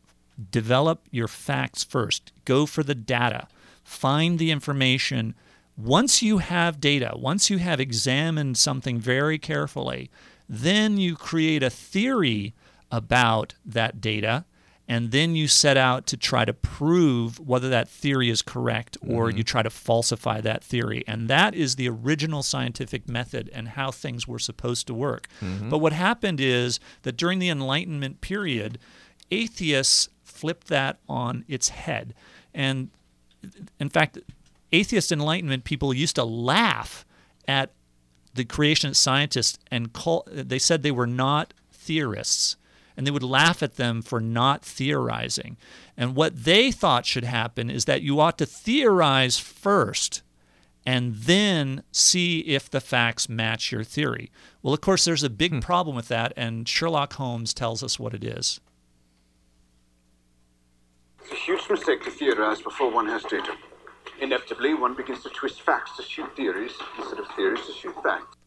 develop your facts first. Go for the data. Find the information. Once you have data, once you have examined something very carefully, then you create a theory about that data and then you set out to try to prove whether that theory is correct or mm-hmm. you try to falsify that theory. And that is the original scientific method and how things were supposed to work. Mm-hmm. But what happened is that during the Enlightenment period, atheists flipped that on its head. And in fact, atheist Enlightenment people used to laugh at the creationist scientists and call they said they were not theorists and they would laugh at them for not theorizing. And what they thought should happen is that you ought to theorize first and then see if the facts match your theory. Well, of course, there's a big hmm. problem with that, and Sherlock Holmes tells us what it is. It's a huge mistake to theorize before one has data. Inevitably, one begins to twist facts to suit theories instead of theories to suit facts.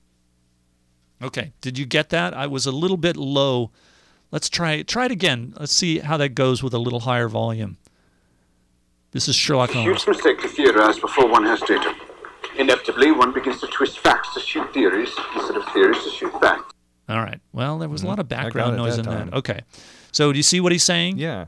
Okay, did you get that? I was a little bit low. Let's try try it again. Let's see how that goes with a little higher volume. This is Sherlock It's Holmes. huge mistake to theorize before one has data. Inevitably, one begins to twist facts to suit theories instead of theories to suit facts. All right. Well, there was a lot of Mm-hmm. I got background noise that in time. that. Okay. So, do you see what he's saying? Yeah.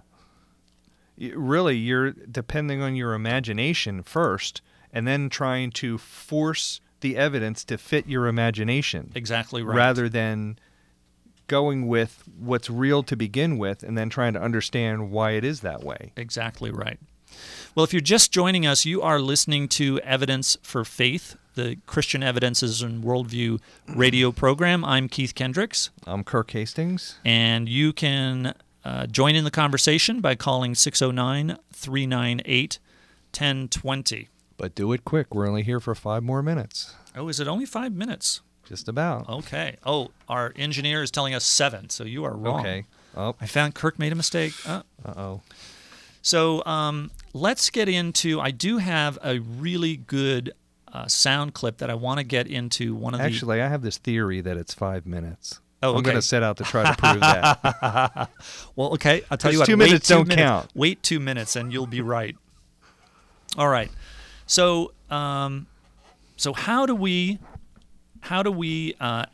Really, you're depending on your imagination first, and then trying to force the evidence to fit your imagination, Exactly right. rather than going with what's real to begin with, and then trying to understand why it is that way. Exactly right. Well, if you're just joining us, you are listening to Evidence for Faith, the Christian Evidences and Worldview radio program. I'm Keith Kendricks, I'm Kirk Hastings. and you can uh, join in the conversation by calling 609 398 1020. But do it quick. We're only here for five more minutes. Oh, is it only five minutes? Just about. Okay. Oh, our engineer is telling us seven, so you are wrong. Okay. Oh. I found Kirk made a mistake. Uh, oh. So um, let's get into. I do have a really good uh, sound clip that I want to get into. One of the Actually, I have this theory that it's five minutes. Oh, I'm going to set out to try to prove that. [laughs] well, okay. I'll tell you what. Two minutes two don't minutes. count. Wait two minutes, and you'll be right. All right. So, um, so how do we, how do we uh,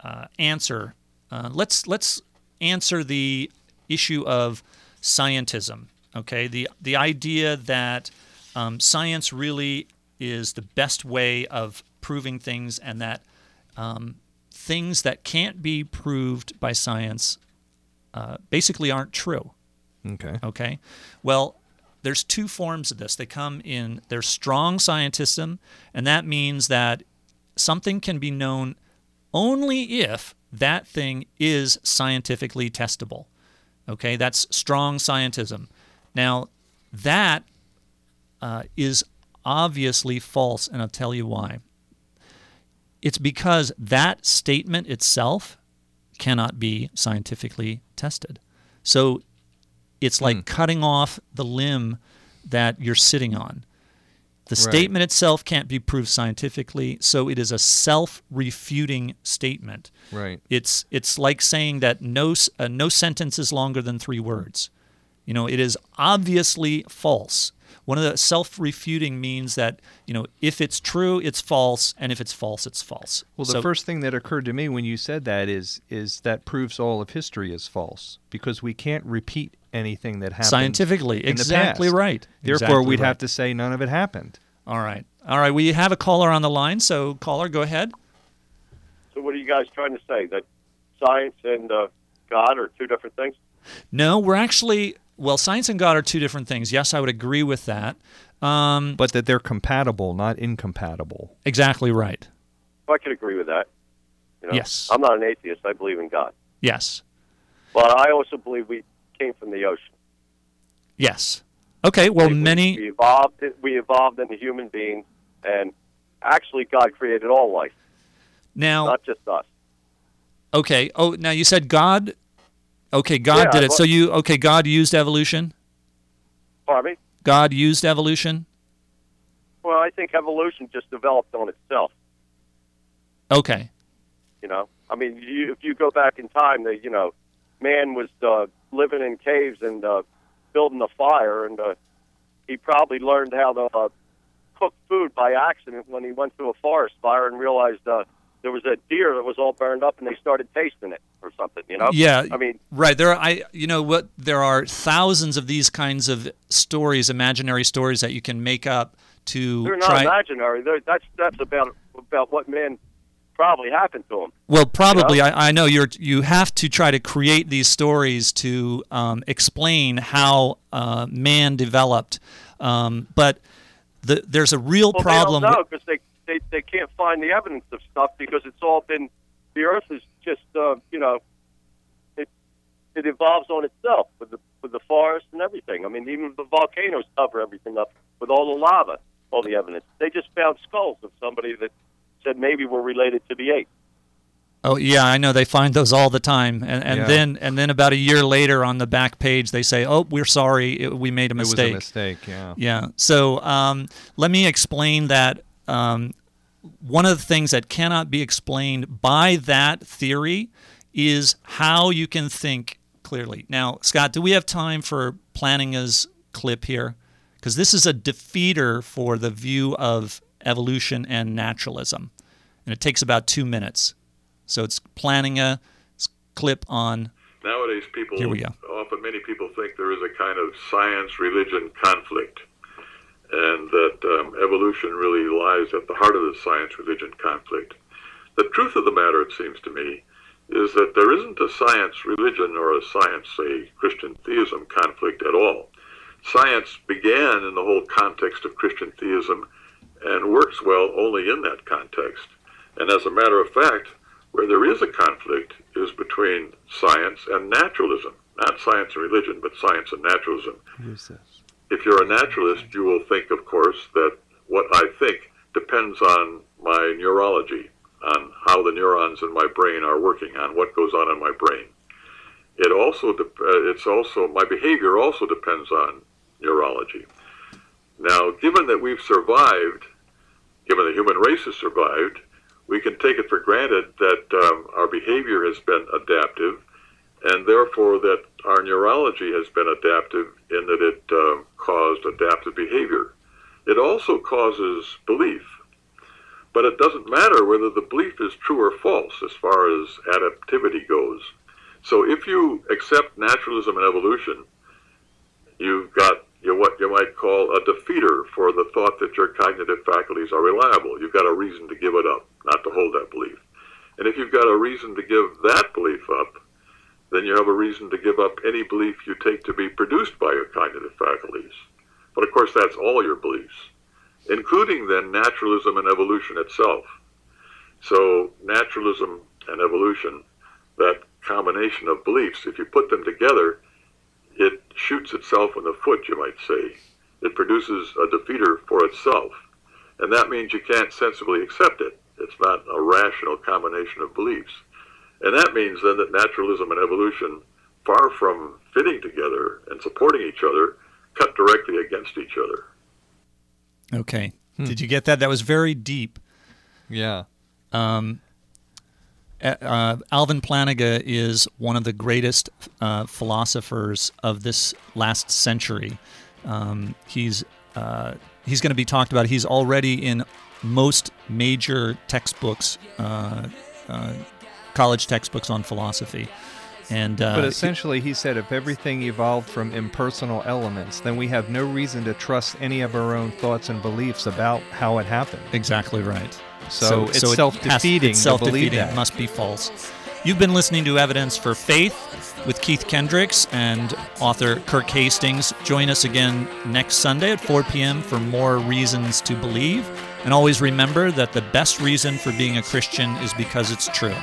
uh, answer? Uh, let's let's answer the issue of scientism. Okay, the the idea that um, science really is the best way of proving things, and that um, things that can't be proved by science uh, basically aren't true. okay. Okay. Well, there's two forms of this. They come in there's strong scientism, and that means that something can be known only if that thing is scientifically testable. Okay, that's strong scientism. Now, that uh, is obviously false, and I'll tell you why. It's because that statement itself cannot be scientifically tested. So it's like cutting off the limb that you're sitting on. The Right. statement itself can't be proved scientifically, so it is a self-refuting statement. Right. It's it's like saying that no uh, no sentence is longer than three words. You know, it is obviously false. One of the self-refuting means that you know if it's true, it's false, and if it's false, it's false. Well, the So- first thing that occurred to me when you said that is is that proves all of history is false because we can't repeat anything that happened scientifically, in the exactly past. right. Therefore, Exactly we'd right. have to say none of it happened. All right, all right. We have a caller on the line, so caller, go ahead. So what are you guys trying to say? That science and uh, God are two different things? No, we're actually well, science and God are two different things. Yes, I would agree with that. Um, But that they're compatible, not incompatible. exactly right. I could agree with that. You know? Yes. I'm not an atheist. I believe in God. Yes. But I also believe we came from the ocean. Yes. Okay. Well, We- many. we evolved. We evolved into human beings, and actually, God created all life, Now, not just us. okay. Oh, now you said God. Okay, God Yeah, did it. So you okay? God used evolution. Pardon me? God used evolution. Well, I think evolution just developed on itself. Okay. You know, I mean, you, if you go back in time, the you know, man was uh, living in caves and uh, building a fire, and uh, he probably learned how to uh, cook food by accident when he went to a forest fire and realized uh, there was a deer that was all burned up, and they started tasting it or something. You know? Yeah. I mean, Right. There are I you know what there are thousands of these kinds of stories, imaginary stories that you can make up to they're not try imaginary. They're, that's that's about about what man probably happened to him. Well, probably. I, I know you're. You have to try to create these stories to um, explain how uh, man developed, um, but the, there's a real Well, problem. they with- don't know because they, they they can't find the evidence of stuff because it's all been the Earth is just uh, you know it it evolves on itself with the with the forest and everything. I mean, even the volcanoes cover everything up with all the lava, all the evidence. They just found skulls of somebody that said maybe we're related to the ape. Oh yeah, I know they find those all the time, and, and Yeah. then and then about a year later on the back page they say, "Oh, we're sorry, it, we made a mistake." It was mistake." a mistake, yeah. Yeah. So um, let me explain that. Um, one of the things that cannot be explained by that theory is how you can think clearly. Now, Scott, do we have time for Plantinga's clip here? Because this is a defeater for the view of evolution and naturalism, and it takes about two minutes. So it's Plantinga clip on. Nowadays, people Here we go. often many people think there is a kind of science religion conflict, and that um, evolution really lies at the heart of the science religion conflict. The truth of the matter, it seems to me, is that there isn't a science religion or a science, say, Christian theism conflict at all. Science began in the whole context of Christian theism and works well only in that context. And as a matter of fact, where there is a conflict is between science and naturalism. Not science and religion, but science and naturalism. If you're a naturalist, you will think, of course, that what I think depends on my neurology, on how the neurons in my brain are working, on what goes on in my brain. It also, dep- uh, it's also, my behavior also depends on neurology. Now, given that we've survived, given the human race has survived, we can take it for granted that um, our behavior has been adaptive, and therefore that our neurology has been adaptive in that it uh, caused adaptive behavior. It also causes belief, but it doesn't matter whether the belief is true or false as far as adaptivity goes. So if you accept naturalism and evolution, you've got you know, what you might call a defeater for the thought that your cognitive faculties are reliable. You've got a reason to give it up, not to hold that belief. And if you've got a reason to give that belief up, then you have a reason to give up any belief you take to be produced by your cognitive faculties. But of course, that's all your beliefs, including then naturalism and evolution itself. So, naturalism and evolution, that combination of beliefs, if you put them together, it shoots itself in the foot, you might say. It produces a defeater for itself. And that means you can't sensibly accept it. It's not a rational combination of beliefs. And that means then that naturalism and evolution, far from fitting together and supporting each other, cut directly against each other. Okay. Did you get that? That was very deep. Yeah. Um, uh, Alvin Plantinga is one of the greatest uh, philosophers of this last century. Um, he's uh, he's going to be talked about. He's already in most major textbooks, uh, uh, college textbooks on philosophy. And uh, But essentially, he said if everything evolved from impersonal elements, then we have no reason to trust any of our own thoughts and beliefs about how it happened. Exactly right. So it's it self-defeating It's to believe self-defeating. Must be false. You've been listening to Evidence for Faith with Keith Kendricks and author Kirk Hastings. Join us again next Sunday at 4 p.m. for more reasons to believe. And always remember that the best reason for being a Christian is because it's true.